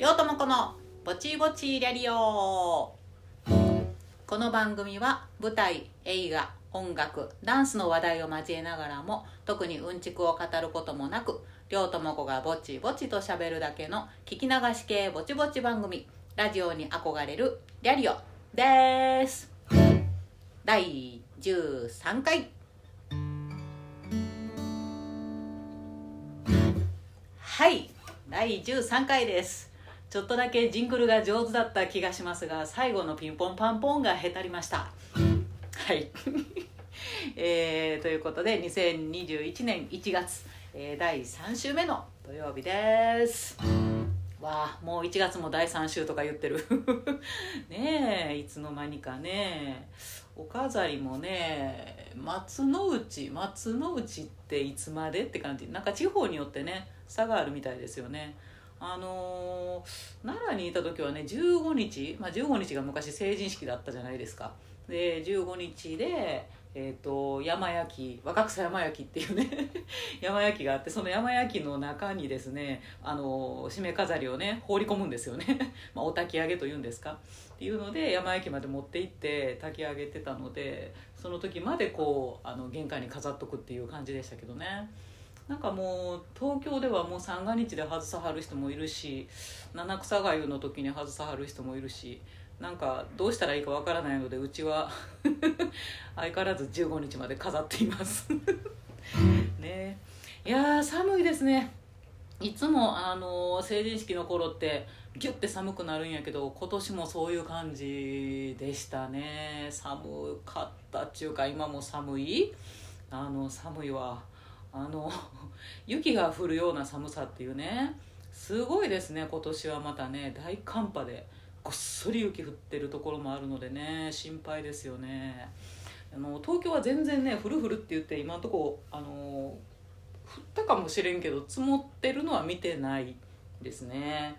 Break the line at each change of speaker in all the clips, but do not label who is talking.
りょうともこのぼちぼちリャリオ。この番組は舞台映画音楽ダンスの話題を交えながらも特にうんちくを語ることもなくりょうともこがぼちぼちとしゃべるだけの聞き流し系ぼちぼち番組ラジオに憧れるリャリオです。第13回。はい第13回です。ちょっとだけジングルが上手だった気がしますが最後のピンポンパンポンがへたりました。はい。えー、ということで2021年1月、えー、第3週目の土曜日です。わあもう1月も第3週とか言ってる。ねえいつの間にかね。お飾りもね松の内松の内っていつまでって感じ。なんか地方によってね差があるみたいですよね。あのー、奈良にいた時はね15日、まあ、15日が昔成人式だったじゃないですか。で15日でえーと、山焼き若草山焼きっていうね 山焼きがあってその山焼きの中にですねあの締め飾りをね放り込むんですよね、まあ、お焚き上げというんですか。っていうので山焼きまで持って行って炊き上げてたのでその時までこうあの玄関に飾っとくっていう感じでしたけどね。なんかもう東京ではもう三が日で外さはる人もいるし七草がゆの時に外さはる人もいるしなんかどうしたらいいかわからないのでうちは 相変わらず15日まで飾っています。ね。いや寒いですね。いつもあの成人式の頃ってギュッて寒くなるんやけど今年もそういう感じでしたね。寒かったっちゅうか今も寒い？あの寒いわ。あの 雪が降るような寒さっていうね。すごいですね今年はまたね。大寒波でごっそり雪降ってるところもあるのでね。心配ですよね。あの東京は全然ね降る降るって言って今のとこあの降ったかもしれんけど積もってるのは見てないですね。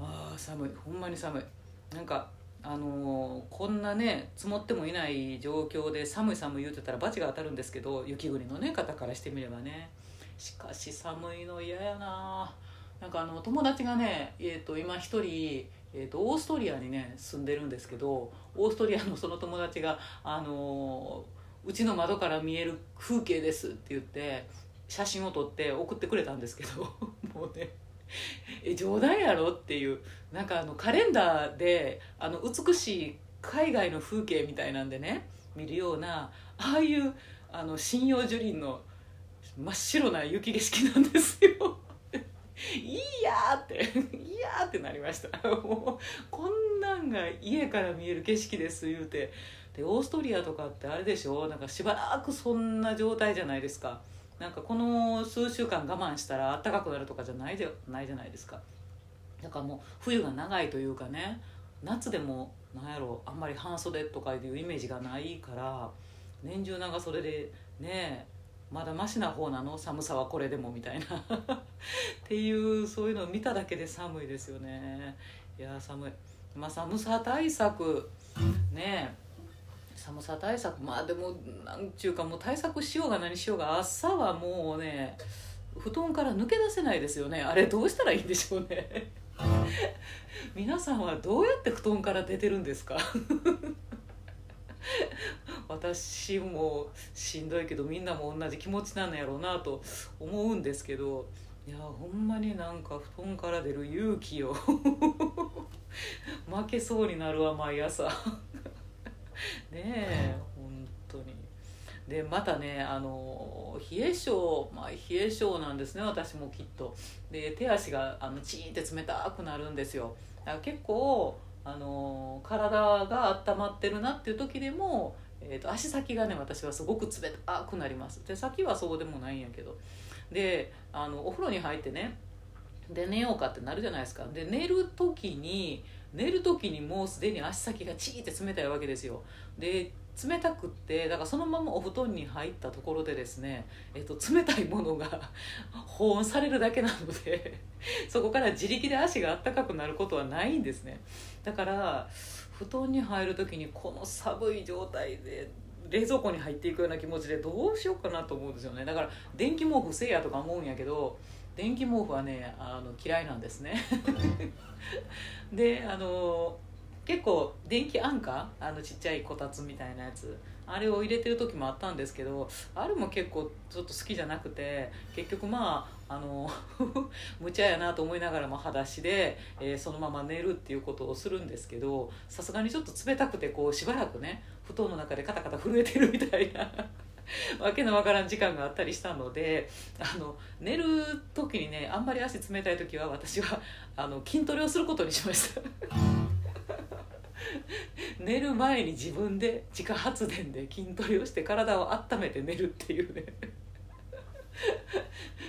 ああ寒い。ほんまに寒い。なんかあの、こんなね積もってもいない状況で寒い寒い言うてたら罰が当たるんですけど雪国のね方からしてみればね。しかし寒いの嫌やな。なんかあの友達がね、えーと、今一人、えーと、オーストリアにね住んでるんですけどオーストリアのその友達があの、うちの窓から見える風景ですって言って写真を撮って送ってくれたんですけど もうね え冗談やろ？っていう。なんかあのカレンダーであの美しい海外の風景みたいなんでね見るようなああいうあの針葉樹林の真っ白な雪景色なんですよ。いいやっていやってなりました。もうこんなんが家から見える景色です言うて。でオーストリアとかってあれでしょ？なんかしばらくそんな状態じゃないですか。なんかこの数週間我慢したら暖かくなるとかじゃないじゃないじゃないですか。だからもう冬が長いというかね夏でもなんやろあんまり半袖とかいうイメージがないから年中長袖でねまだマシな方なの？寒さはこれでもみたいな。っていうそういうのを見ただけで寒いですよね。いや寒い。まあ寒さ対策ねえ寒さ対策まあでもなんちゅうかもう対策しようが何しようが朝はもうね布団から抜け出せないですよね。あれどうしたらいいんでしょうね。皆さんはどうやって布団から出てるんですか？私もしんどいけどみんなも同じ気持ちなんやろうなと思うんですけどいやほんまになんか布団から出る勇気を。負けそうになるわ毎朝。ねえ本当に。でまたねあの冷え性まあ冷え性なんですね私もきっと。で手足があのチーンって冷たくなるんですよ。だから結構あの体が温まってるなっていう時でも、えーと、足先がね私はすごく冷たくなります。手先はそうでもないんやけど。であのお風呂に入ってねで寝ようかってなるじゃないですか。で寝る時に寝る時にもうすでに足先がチーって冷たいわけですよ。で冷たくってだからそのままお布団に入ったところでですね、えっと、冷たいものが 保温されるだけなので そこから自力で足があったかくなることはないんですね。だから布団に入る時にこの寒い状態で冷蔵庫に入っていくような気持ちでどうしようかなと思うんですよね。だから電気毛布せえやとか思うんやけど電気毛布はねあの嫌いなんですね。であの結構電気アンカーあのちっちゃいこたつみたいなやつ。あれを入れてる時もあったんですけどあれも結構ちょっと好きじゃなくて結局まああの 無茶やなと思いながらも裸足で、えー、そのまま寝るっていうことをするんですけどさすがにちょっと冷たくてこうしばらくね布団の中でカタカタ震えてるみたいな。わけのわからん時間があったりしたのであの寝る時にねあんまり足冷たい時は私は あの筋トレをすることにしました。寝る前に自分で自家発電で筋トレをして体を温めて寝るっていうね。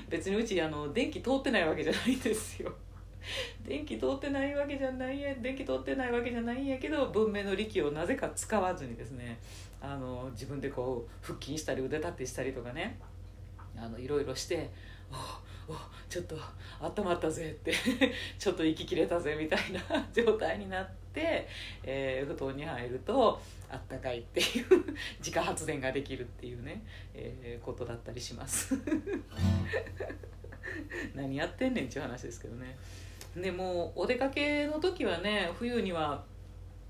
別にうちあの電気通ってないわけじゃないんですよ。電気通ってないわけじゃないや電気通ってないわけじゃないんやけど文明の力をなぜか使わずにですねあの自分でこう腹筋したり腕立てしたりとかねあのいろいろして「おおちょっと温まったぜ」って ちょっと息切れたぜみたいな 状態になって、えー、布団に入るとあったかいっていう 自家発電ができるっていうね、えー、ことだったりします。何やってんねんっていう話ですけどね。でもお出かけの時はね冬には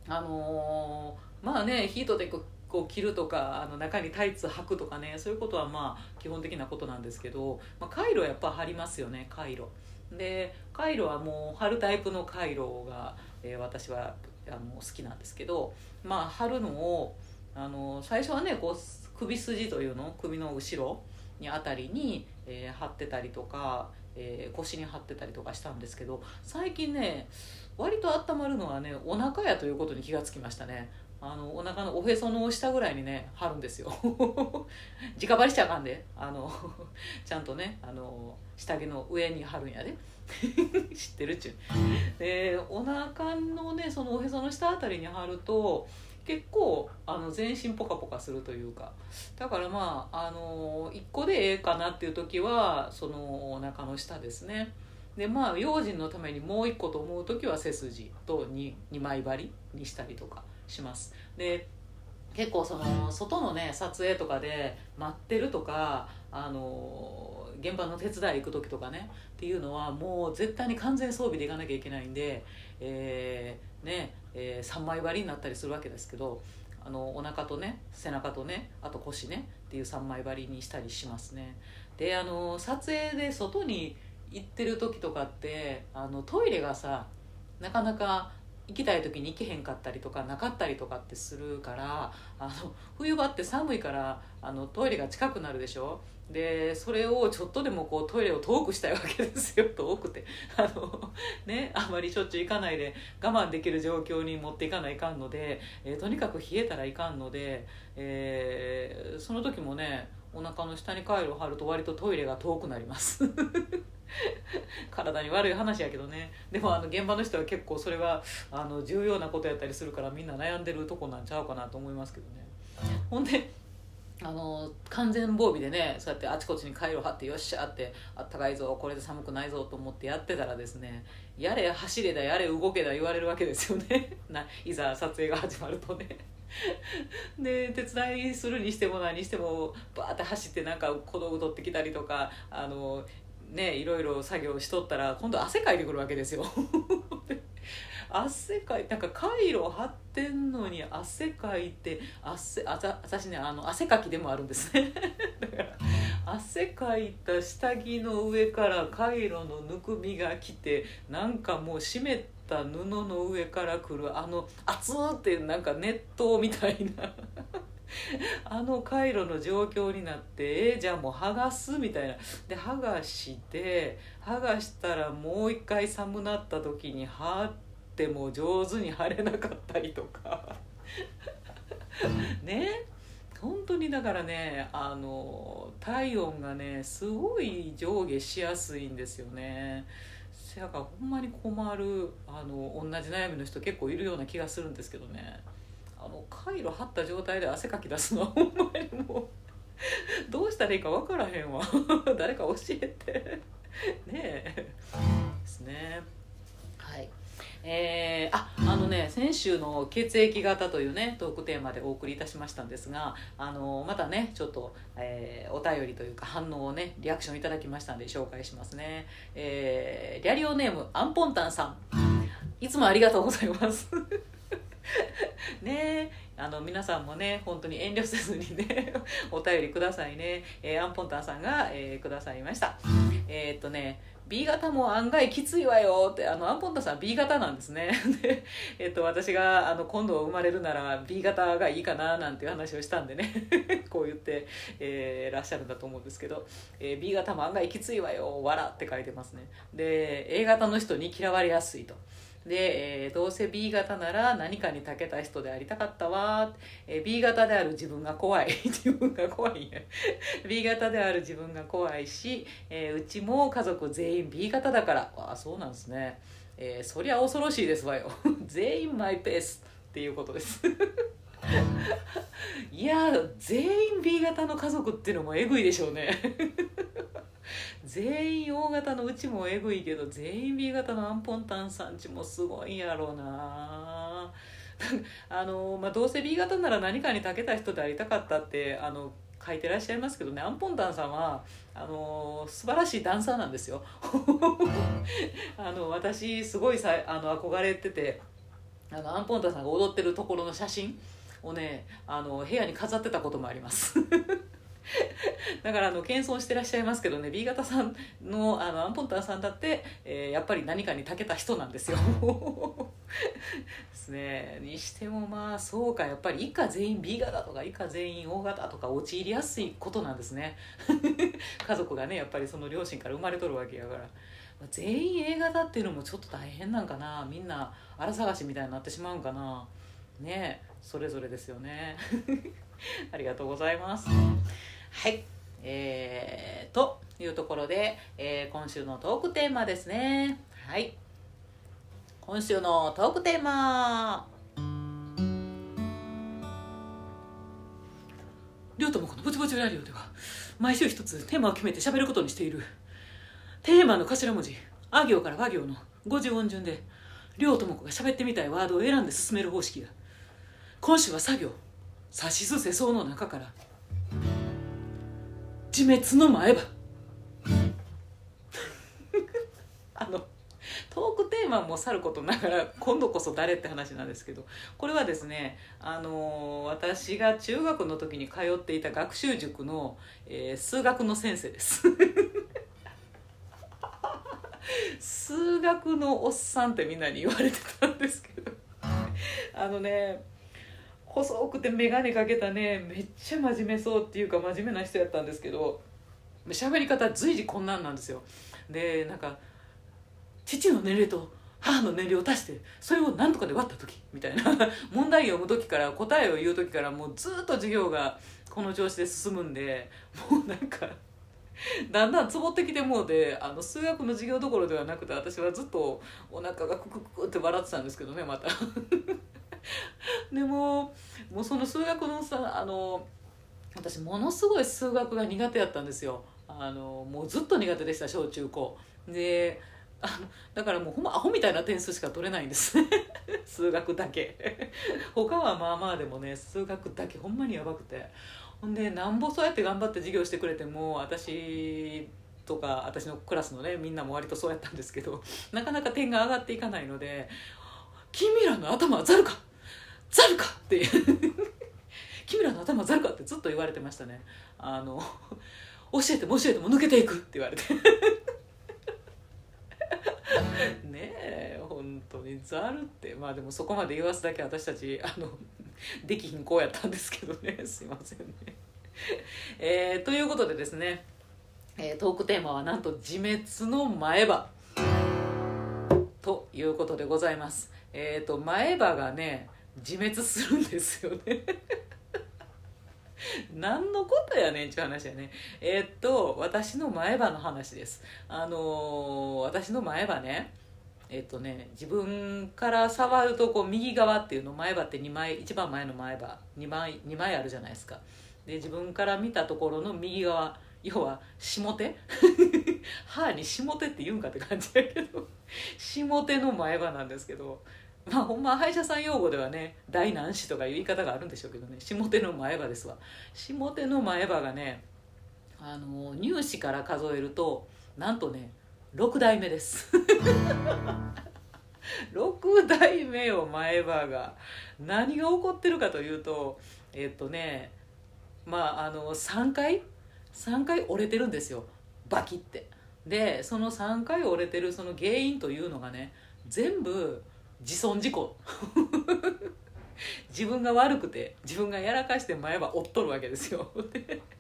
あのー、まあねヒートテックこう着るとかあの中にタイツ履くとかねそういうことはまあ基本的なことなんですけど、まあ、カイロはやっぱ貼りますよねカイロ。でカイロはもう貼るタイプのカイロが、えー、私はあの好きなんですけどまあ貼るのをあの最初はねこう首筋というの首の後ろにあたりに、えー、貼ってたりとか、えー、腰に貼ってたりとかしたんですけど最近ね割と温まるのはねお腹やということに気がつきましたね。あのお腹のおへその下ぐらいにね貼るんですよ。直張りしちゃあかんで。あの ちゃんとねあの下着の上に貼るんやで。知ってるっちゅう。でお腹のねそのおへその下あたりに貼ると結構あの全身ポカポカするというか。だからまああの1個でええかなっていう時はそのお腹の下ですね。でまあ用心のためにもう1個と思う時は背筋と 2, 2枚張りにしたりとか。します。で結構その外のね撮影とかで待ってるとかあの現場の手伝い行く時とかねっていうのはもう絶対に完全装備で行かなきゃいけないんで、えー、ねえー、3枚張りになったりするわけですけどあのお腹とね背中とねあと腰ねっていう3枚張りにしたりしますね。であの撮影で外に行ってる時とかってあのトイレがさなかなか行きたい時に行けへんかったりとかなかったりとかってするからあの冬場って寒いからあのトイレが近くなるでしょ？でそれをちょっとでもこうトイレを遠くしたいわけですよ。遠くて。あの、ね、あまりしょっちゅう行かないで我慢できる状況に持っていかないかんので、えー、とにかく冷えたらいかんので、えー、その時もねお腹の下にカイロを貼ると割とトイレが遠くなります。体に悪い話やけどね。でもあの現場の人は結構それはあの重要なことやったりするからみんな悩んでるとこなんちゃうかなと思いますけどね。ほんであの完全防備でねそうやってあちこちに回路張ってよっしゃってあったかいぞこれで寒くないぞと思ってやってたらですねやれ走れだやれ動けだ言われるわけですよね。ないざ撮影が始まるとね。で手伝いするにしても何にしてもバーって走ってなんか小道具取ってきたりとかあのねいろいろ作業しとったら今度汗かいてくるわけですよ。汗かいなんかカイロ貼ってんのに汗かいて汗あざ私ねあの汗かきでもあるんですね。だから汗かいた下着の上からカイロのぬくみが来てなんかもう湿った布の上から来るあの熱ってなんか熱湯みたいな あの回路の状況になってえー、じゃあもう剥がすみたいな。で剥がして剥がしたらもう一回寒なった時に貼っても上手に貼れなかったりとか。ね。本当にだからねあの体温がねすごい上下しやすいんですよね。せやからほんまに困るあの同じ悩みの人結構いるような気がするんですけどねあのカイロ張った状態で汗かき出すのはほんまにもうどうしたらいいか分からへんわ 誰か教えて ねえですねはいえー、ああのね先週の血液型というねトークテーマでお送りいたしましたんですがあのまたねちょっと、えー、お便りというか反応をねリアクションいただきましたんで紹介しますね、えー、リャリオネームアンポンタンさん。いつもありがとうございます。ね。あの皆さんもね本当に遠慮せずにね お便りくださいね、えー、アンポンタンさんが、えー、くださいました。えー、っとね B 型も案外きついわよ。ってあのアンポンタさん B 型なんですね。で、えっと、私があの今度生まれるなら B 型がいいかななんていう話をしたんでね。こう言って、えー、らっしゃるんだと思うんですけど、えー、B 型も案外きついわよ。笑って書いてますね。で A 型の人に嫌われやすいと。で、えー、どうせ B 型なら何かに長けた人でありたかったわ、えー、B 型である自分が怖い。自分が怖い。ん や B 型である自分が怖いし、えー、うちも家族全員 B 型だから。あそうなんですね、えー、そりゃ恐ろしいですわよ。全員マイペースっていうことです。いや全員 B 型の家族っていうのもえぐいでしょうね。全員 O 型のうちもえぐいけど全員 B 型のアンポンタンさんちもすごいんやろうな。あの、まあ、どうせ B 型なら何かに長けた人でありたかったってあの書いてらっしゃいますけどね。アンポンタンさんはあの素晴らしいダンサーなんですよ。あの私すごいさあの憧れててあのアンポンタンさんが踊ってるところの写真をねあの部屋に飾ってたこともあります。だからあの謙遜してらっしゃいますけどね B 型さんのあのアンポンタンさんだって、えー、やっぱり何かに長けた人なんですよ。ですね。にしてもまあそうかやっぱり以下全員 B 型とか以下全員 O 型とか陥りやすいことなんですね。家族がねやっぱりその両親から生まれとるわけやから。全員 A 型っていうのもちょっと大変なんかなみんな荒探しみたいになってしまうんかなねそれぞれですよねありがとうございますはい。えー、というところで、えー、今週のトークテーマですね。はい。今週のトークテーマ。りょうともこのぼちぼちラジオでは毎週一つテーマを決めて喋ることにしている。テーマの頭文字あ行から和行の50音順で両友子が喋ってみたいワードを選んで進める方式だ今週は作業さしすせそうの中から自滅の前歯。あのトークテーマもさることながら今度こそ誰って話なんですけどこれはですねあの私が中学の時に通っていた学習塾の、えー、数学の先生です。数学のおっさんってみんなに言われてたんですけど。あのね細くて眼鏡かけたねめっちゃ真面目そうっていうか真面目な人やったんですけど喋り方随時こんなんなんですよ。でなんか父の年齢と母の年齢を足してそれを何とかで割った時みたいな。問題読む時から答えを言う時からもうずっと授業がこの調子で進むんでもうなんかだんだんつぼってきてもうであの数学の授業どころではなくて私はずっとお腹がクククって笑ってたんですけどねまた。でももうその数学のさあの私ものすごい数学が苦手やったんですよ。あのもうずっと苦手でした小中高。であのだからもうほんまアホみたいな点数しか取れないんです。ね 数学だけ。他はまあまあでもね数学だけほんまにやばくて。ほんでなんぼそうやって頑張って授業してくれても私とか私のクラスのねみんなも割とそうやったんですけどなかなか点が上がっていかないので「君らの頭はざるかザルか!」って君ら の頭ザルかってずっと言われてましたね。あの教えても教えても抜けていくって言われて。ねえ本当に。ザルって。まあでもそこまで言わすだけ私たちあのできひん子やったんですけどね。すいませんね。えー、ということでですね、えー、トークテーマはなんと自滅の前歯。ということでございます。えっ、ー、と前歯がね自滅するんですよね。何のことやねんっていう話やね。えー、っと私の前歯の話です。あのー、私の前歯ねえっとね自分から触るとこう右側っていうの前歯って2枚一番前の前歯2枚 ,2 枚あるじゃないですか。で自分から見たところの右側要は下手？歯に下手って言うんかって感じやけど。下手の前歯なんですけど。まあほんま歯医者さん用語ではね大難歯とかいう言い方があるんでしょうけどね。下手の前歯ですわ。下手の前歯がねあの乳歯から数えるとなんとね6代目です。6代目よ前歯が。何が起こってるかというとえっとねまああの3回？3回折れてるんですよ。バキって。でその3回折れてるその原因というのがね全部自損事故自分が悪くて自分がやらかして前歯折っとるわけですよ。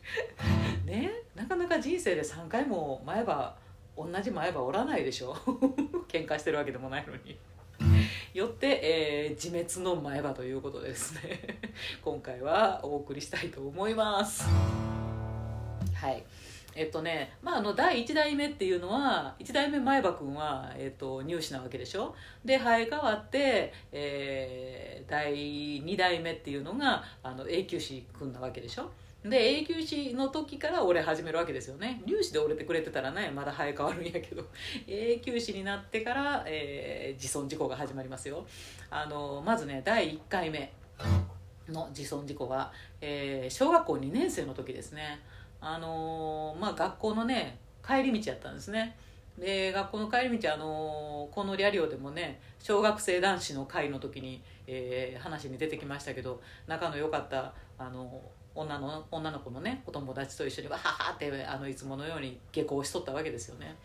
ねなかなか人生で3回も前歯同じ前歯折らないでしょ。喧嘩してるわけでもないのに。よって、えー、自滅の前歯ということでですね。今回はお送りしたいと思います。はい。えっとねまあ、あの第1代目っていうのは1代目前歯くんは、えっと、乳歯なわけでしょ？で生え変わって、えー、第2代目っていうのがあの永久歯くんなわけでしょ？で永久歯の時から折れ始めるわけですよね。粒子で折れてくれてたらねまだ生え変わるんやけど。永久歯になってから、えー、自損事故が始まりますよ。あのまずね第1回目の自損事故が、えー、小学校2年生の時ですね。あのまあ学校のね帰り道やったんですね。で学校の帰り道あのこのリャリオでもね小学生男子の会の時に、えー、話に出てきましたけど仲の良かったあの女の女の子のねお友達と一緒にわははってあのいつものように下校しとったわけですよね。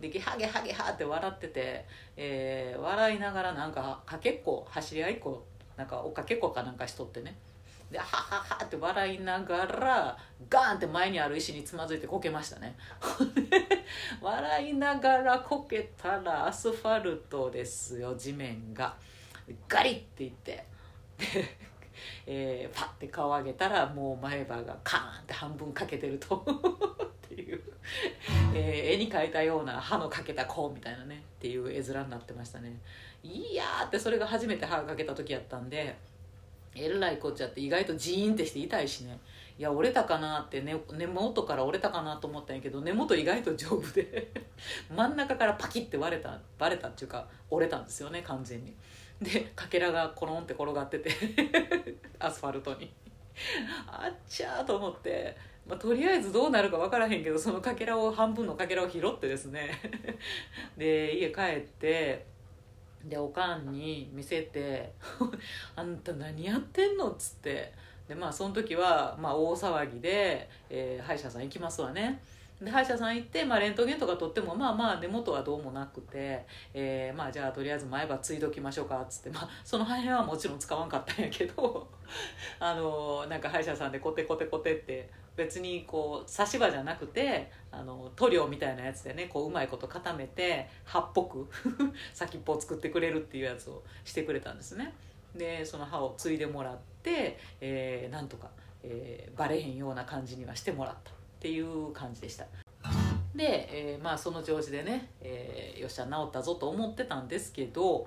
でゲハゲハゲハって笑ってて、えー、笑いながらなんかかけっこ走り合いっこなんか追っかけっこかなんかしとってね。でハハハって笑いながらガーンって前にある石につまずいてこけましたね。笑いながらこけたらアスファルトですよ地面が。ガリッていって。でえー、パッて顔上げたらもう前歯がカーンって半分欠けてるとっていう、えー、絵に描いたような歯の欠けた子みたいなねっていう絵面になってましたね。いやーってそれが初めて歯が欠けた時やったんで。えらいこっちゃって意外とジーンってして痛いしね。いや折れたかなって根、ね、根元から折れたかなと思ったんやけど根元意外と丈夫で。真ん中からパキッて割れた割れたっていうか折れたんですよね完全に。でかけらがコロンって転がってて アスファルトに。あっちゃーと思って、まあ、とりあえずどうなるか分からへんけどそのかけらを半分のかけらを拾ってですね。で家帰ってでおかんに見せて「あんた何やってんの?」っつってでまあその時は、まあ、大騒ぎで、えー、歯医者さん行きますわねで歯医者さん行って、まあ、レントゲンとか取ってもまあまあ根元はどうもなくて、えー、まあじゃあとりあえず前歯ついどきましょうかっつって、まあ、その辺はもちろん使わんかったんやけど あのなんか歯医者さんでコテコテコテって別にこう差し歯じゃなくてあの塗料みたいなやつでねこううまいこと固めて歯っぽく 先っぽを作ってくれるっていうやつをしてくれたんですね。でその歯を継いでもらって、えー、なんとか、えー、バレへんような感じにはしてもらった。っていう感じでした。で、えー、まあその調子でね、えー、よっしゃ治ったぞと思ってたんですけど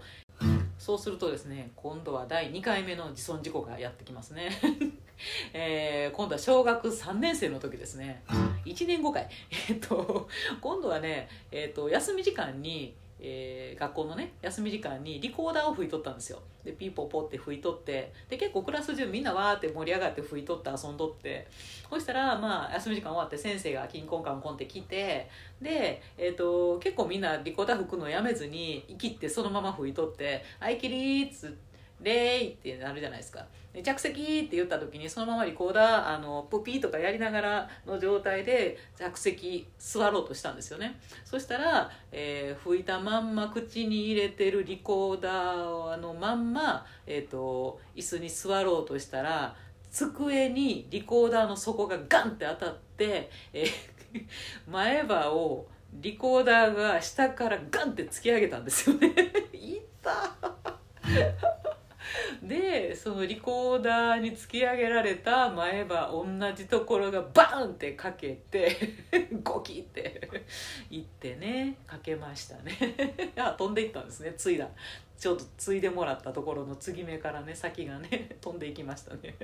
そうするとですね今度は第2回目の自損事故がやってきますね。えー、今度は小学3年生の時ですね。1年後かい。えっと今度はね、えっと休み時間にえー、学校のね休み時間にリコーダーを吹いとったんですよでピーポーポって吹いとってで結構クラス中みんなわーって盛り上がって吹いとって遊んどってそしたらまあ休み時間終わって先生がキンコンカンコンって来てで、えーと、結構みんなリコーダー吹くのやめずに生きってそのまま吹いとって「はいキリー」っつって。レイってなるじゃないですか着席って言った時にそのままリコーダーあのプピーとかやりながらの状態で着席座ろうとしたんですよね。そしたら、えー、吹いたまんま口に入れてるリコーダーのまんま、えーと、椅子に座ろうとしたら机にリコーダーの底がガンって当たって、えー、前歯をリコーダーが下からガンって突き上げたんですよね。いっ。たでそのリコーダーに突き上げられた前歯同じところがバーンってかけて ゴキって行ってねかけましたね。あ飛んでいったんですね。ついだ。ちょっとついでもらったところの継ぎ目からね先がね 飛んでいきましたね。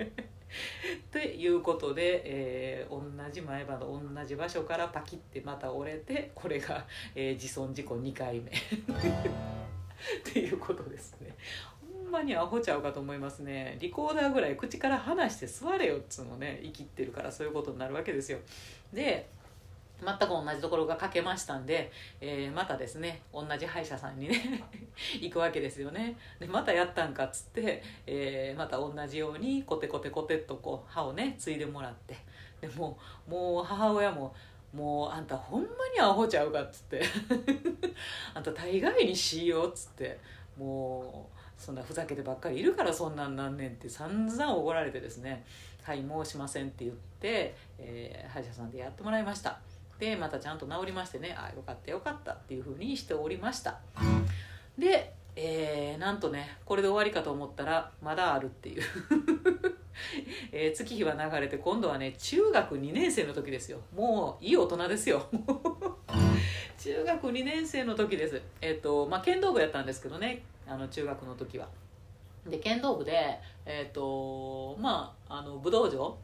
ということで、えー、同じ前歯の同じ場所からパキってまた折れてこれが、えー、自損事故2回目。っていうことですね。んまにアホちゃうかと思いますね。リコーダーぐらい口から離して座れよっつうのね生きってるからそういうことになるわけですよ。で全く同じところが書けましたんで、えー、またですね同じ歯医者さんにね 行くわけですよね。でまたやったんかっつって、えー、また同じようにコテコテコテっとこう歯をね継いでもらってでももう母親ももうあんたほんまにアホちゃうかっつって あんた大概にしようっつってもうそんなふざけてばっかりいるからそんなんなんねんって散々怒られてですね「はい申しません」って言って、えー、歯医者さんでやってもらいました。でまたちゃんと治りましてねああよかったよかったっていうふうにしておりました。で、えー、なんとねこれで終わりかと思ったらまだあるっていう。えー、月日は流れて今度はね中学2年生の時ですよ。もういい大人ですよ。中学2年生の時です。えっ、ー、とまあ剣道部やったんですけどねあの中学の時は。で剣道部でえっ、ー、とまああの武道場。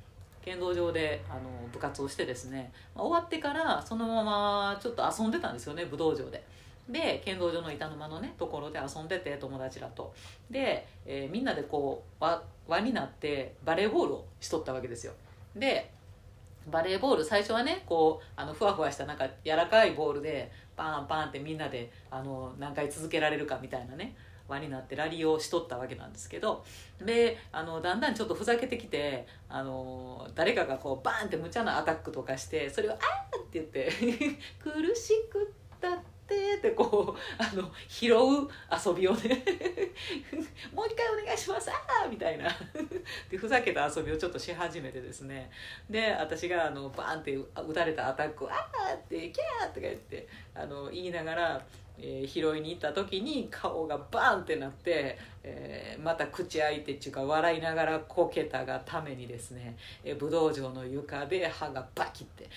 剣道場であの部活をしてですね、まあ、終わってからそのままちょっと遊んでたんですよね武道場で。で剣道場の板沼のねところで遊んでて友達らと。で、えー、みんなでこう輪輪になってバレーボールをしとったわけですよ。でバレーボール最初はねこうあのふわふわしたなんか柔らかいボールでパンパンってみんなであの何回続けられるかみたいなね輪になってラリーをしとったわけなんですけどであのだんだんちょっとふざけてきてあの誰かがこうバーンって無茶なアタックとかしてそれを「あー!」って言って「苦しくったって」ってこうあの拾う遊びをね もう一回お願いしますあみたいなでふざけた遊びをちょっとし始めてですねで私があのバーンって打たれたアタックを「あー!」って「キャー!」とか言ってあの言いながらえー、拾いに行った時に顔がバーンってなって、えー、また口開いてっていうか笑いながらこけたがためにですね、えー、武道場の床で歯がバキって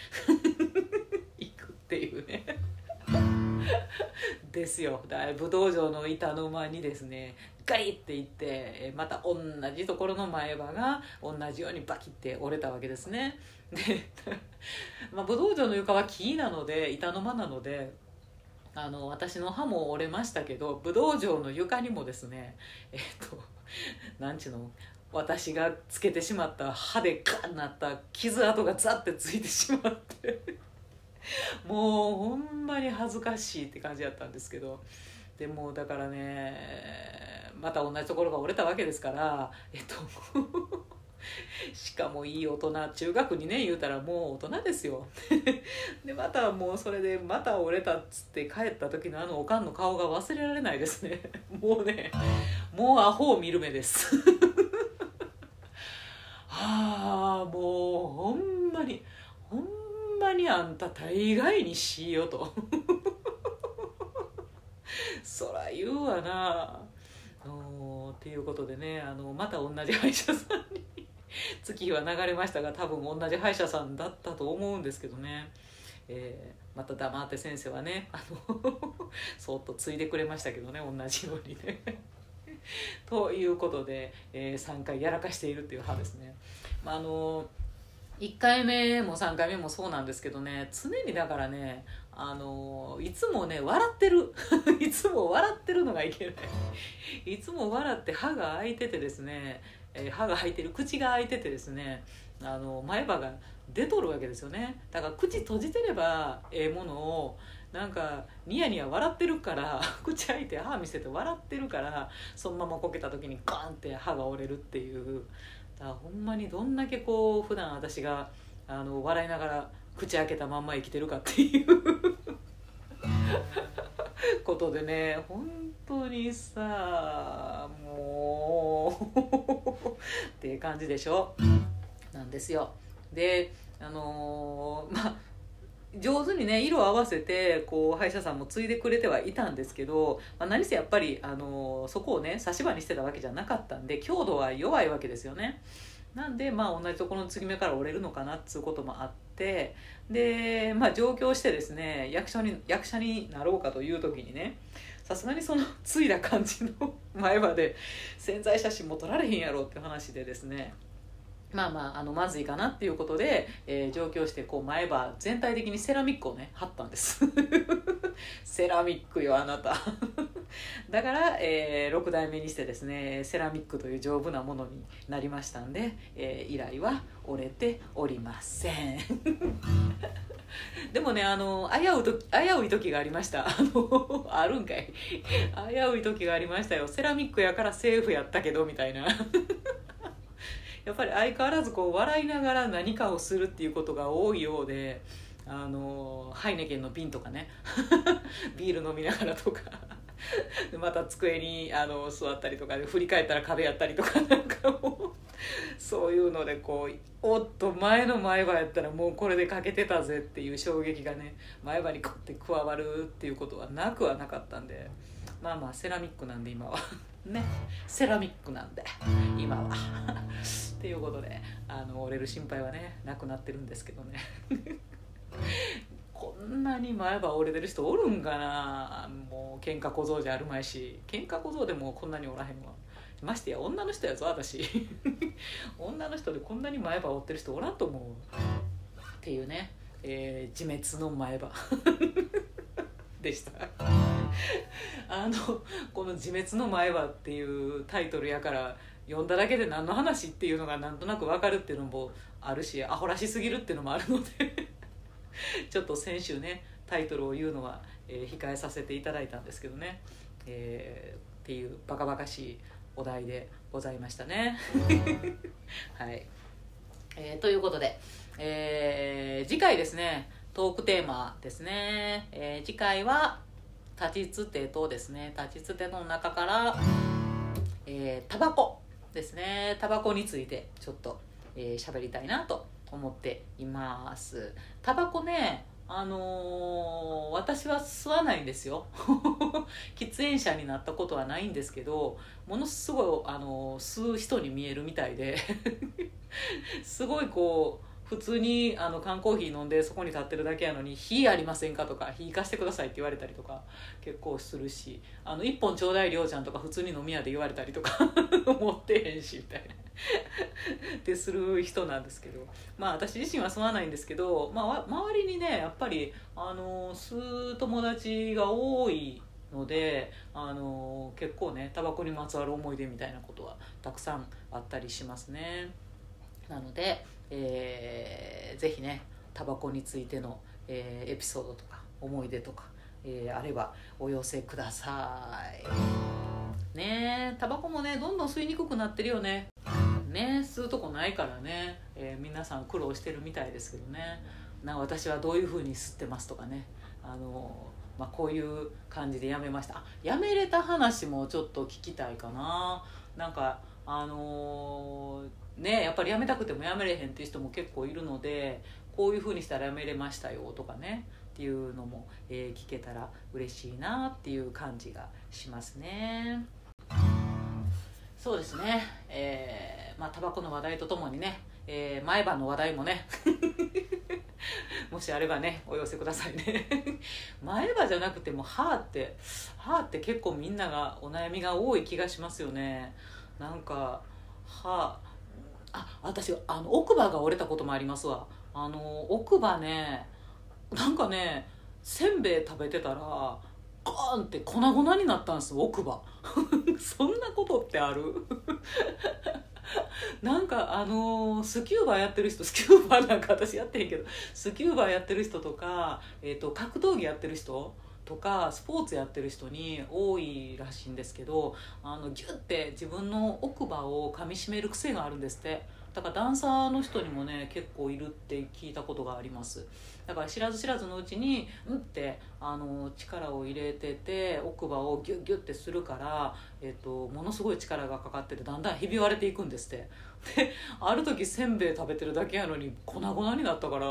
いくっていうね ですよ。武道場の板の間にですねガリっていってまた同じところの前歯が同じようにバキって折れたわけですね。で、まあ、武道場の床は木なので板の間なのであの私の歯も折れましたけど武道場の床にもですねえっ、となんちゅうの私がつけてしまった歯でガンなった傷跡がザッてついてしまって。もうほんまに恥ずかしいって感じだったんですけど。でもだからねまた同じところが折れたわけですからえっと しかもいい大人中学にね言うたらもう大人ですよ。でまたもうそれでまた折れたっつって帰った時のあのおかんの顔が忘れられないですね。もうねもうアホを見る目です。はあもうほんまにほんまにあんた大概にしよと そら言うわなっていうことでねあのまた同じ歯医者さんに 月日は流れましたが多分同じ歯医者さんだったと思うんですけどね、えー、また黙って先生はねあの そっと継いでくれましたけどね同じようにね。ということで、えー、3回やらかしているっていう歯ですね。ま、あの1回目も3回目もそうなんですけどね常にだからねあのいつもね笑ってる。いつも笑ってるのがいけない。いつも笑って歯が開いててですねえー、歯が開いてる口が開いててですねあの前歯が出とるわけですよね。だから口閉じてればええものをなんかニヤニヤ笑ってるから 口開いて歯見せて笑ってるからそのままこけた時にガンって歯が折れるっていう。だからほんまにどんだけこう普段私があの笑いながら口開けたまんま生きてるかっていう ことでね本当にさもうっていう感じでしょ。なんですよ。であのー、まあ上手にね色を合わせてこう歯医者さんも継いでくれてはいたんですけど、まあ、何せやっぱり、あの、そこをね差し歯にしてたわけじゃなかったんで強度は弱いわけですよね。なんでまあ同じところの継ぎ目から折れるのかなっつうこともあってでまあ上京してですね役者に役者になろうかという時にねさすがにそのついだ感じの前歯で潜在写真も撮られへんやろって話でですねまあまああのまずいかなっていうことで、えー、上京してこう前歯全体的にセラミックをね貼ったんです。セラミックよあなた。だから、えー、6代目にしてですねセラミックという丈夫なものになりましたんで、えー、以来は折れておりません。でもねあの危うと危うい時がありました。あのあるんかい。危うい時がありましたよ。セラミックやからセーフやったけどみたいな。やっぱり相変わらずこう笑いながら何かをするっていうことが多いようであのハイネケンの瓶とかね。ビール飲みながらとか。でまた机にあの座ったりとかで振り返ったら壁やったりとか なんかもうそういうのでこうおっと前の前歯やったらもうこれで欠けてたぜっていう衝撃がね前歯にこうって加わるっていうことはなくはなかったんで。まあまあセラミックなんで今は。ね。セラミックなんで今は。っていうことであの折れる心配はねなくなってるんですけどね。こんなに前歯折れてる人おるんかな？もう喧嘩小僧じゃあるまいし。喧嘩小僧でもこんなにおらへんわ。ましてや女の人やぞ私。女の人でこんなに前歯折ってる人おらんと思う。っていうね、えー、自滅の前歯。でした。あのこの「自滅の前歯」っていうタイトルやから読んだだけで何の話っていうのがなんとなく分かるっていうのもあるしアホらしすぎるっていうのもあるので ちょっと先週ねタイトルを言うのは、えー、控えさせていただいたんですけどね、えー、っていうバカバカしいお題でございましたね。はい、えー、ということで、えー、次回ですねトークテーマですね、えー、次回は立ちつてとですね立ちつての中からえー、タバコですね。タバコについてちょっとえー、喋りたいなと思っています。タバコねあのー、私は吸わないんですよ。喫煙者になったことはないんですけどものすごい、あのー、吸う人に見えるみたいで。すごいこう普通にあの缶コーヒー飲んでそこに立ってるだけやのに「火ありませんか?」とか「火貸してください」って言われたりとか結構するし「あの1本ちょうだいりょうちゃん」とか普通に飲み屋で言われたりとか 持ってへんしみたいな ってする人なんですけどまあ私自身は吸わないんですけど、まあ、周りにねやっぱりあの吸う友達が多いのであの結構ねタバコにまつわる思い出みたいなことはたくさんあったりしますね。なのでえー、ぜひねタバコについての、えー、エピソードとか思い出とか、えー、あればお寄せください。ねえタバコもねどんどん吸いにくくなってるよね。ね吸うとこないからね、えー、皆さん苦労してるみたいですけどね。な私はどういうふうに吸ってますとかね。あのまあ、こういう感じでやめました。あやめれた話もちょっと聞きたいかな。なんかあのーねやっぱり辞めたくても辞めれへんっていう人も結構いるのでこういうふうにしたら辞めれましたよとかねっていうのも、えー、聞けたら嬉しいなっていう感じがしますね。そうですね。えー、まあタバコの話題とともにね、えー、前歯の話題もね もしあればねお寄せくださいね。前歯じゃなくても歯って歯って結構みんながお悩みが多い気がしますよね。なんか歯あ私あの奥歯が折れたこともありますわ。あの奥歯ねなんかねせんべい食べてたらゴーンって粉々になったんです奥歯。そんなことってある？なんかあのスキューバーやってる人スキューバーなんか私やってへんけどスキューバーやってる人とか、えーと格闘技やってる人とかスポーツやってる人に多いらしいんですけどあのギュッて自分の奥歯を噛みしめる癖があるんですって。だからダンサーの人にもね結構いるって聞いたことがあります。だから知らず知らずのうちにうんってあの力を入れてて奥歯をギュッギュッてするから、えっと、ものすごい力がかかっててだんだんひび割れていくんですって。である時せんべい食べてるだけやのに粉々になったから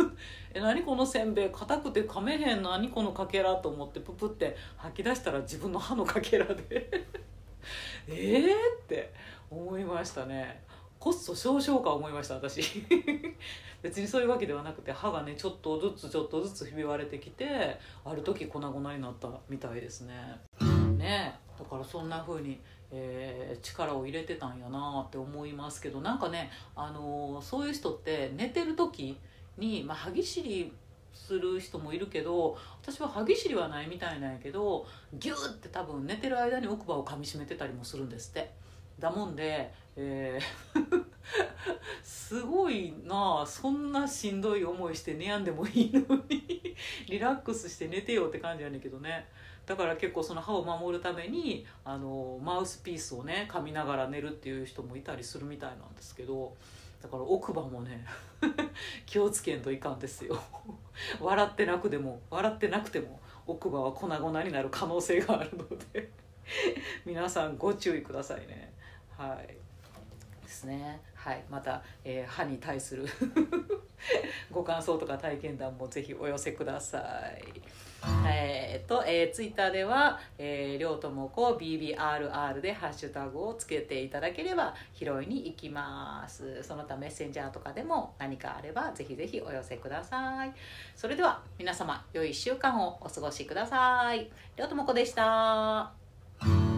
え何このせんべい？硬くて噛めへん何このかけら？と思ってププって吐き出したら自分の歯のかけらで。ええって思いましたね。コスト少々か思いました私。別にそういうわけではなくて歯がねちょっとずつちょっとずつひび割れてきてある時粉々になったみたいですね。ねだからそんな風にえー、力を入れてたんやなって思いますけどなんかね、あのー、そういう人って寝てる時に、まあ、歯ぎしりする人もいるけど私は歯ぎしりはないみたいなんやけどギューって多分寝てる間に奥歯を噛みしめてたりもするんですって。だもんで、えー すごいなあそんなしんどい思いして寝やんでもいいのに。リラックスして寝てよって感じやねんけどね。だから結構その歯を守るためにあのマウスピースをね噛みながら寝るっていう人もいたりするみたいなんですけどだから奥歯もね 気をつけんといかんですよ。笑ってなくても笑ってなくても奥歯は粉々になる可能性があるので。皆さんご注意くださいね。はい。ですねはいまた、えー、歯に対する ご感想とか体験談もぜひお寄せください。えー、と、えー、ツイッターでは、えー、りょうともこ BBRR でハッシュタグをつけていただければ拾いに行きます。その他メッセンジャーとかでも何かあればぜひぜひお寄せください。それでは皆様良い1週間をお過ごしください。りょうともこでした。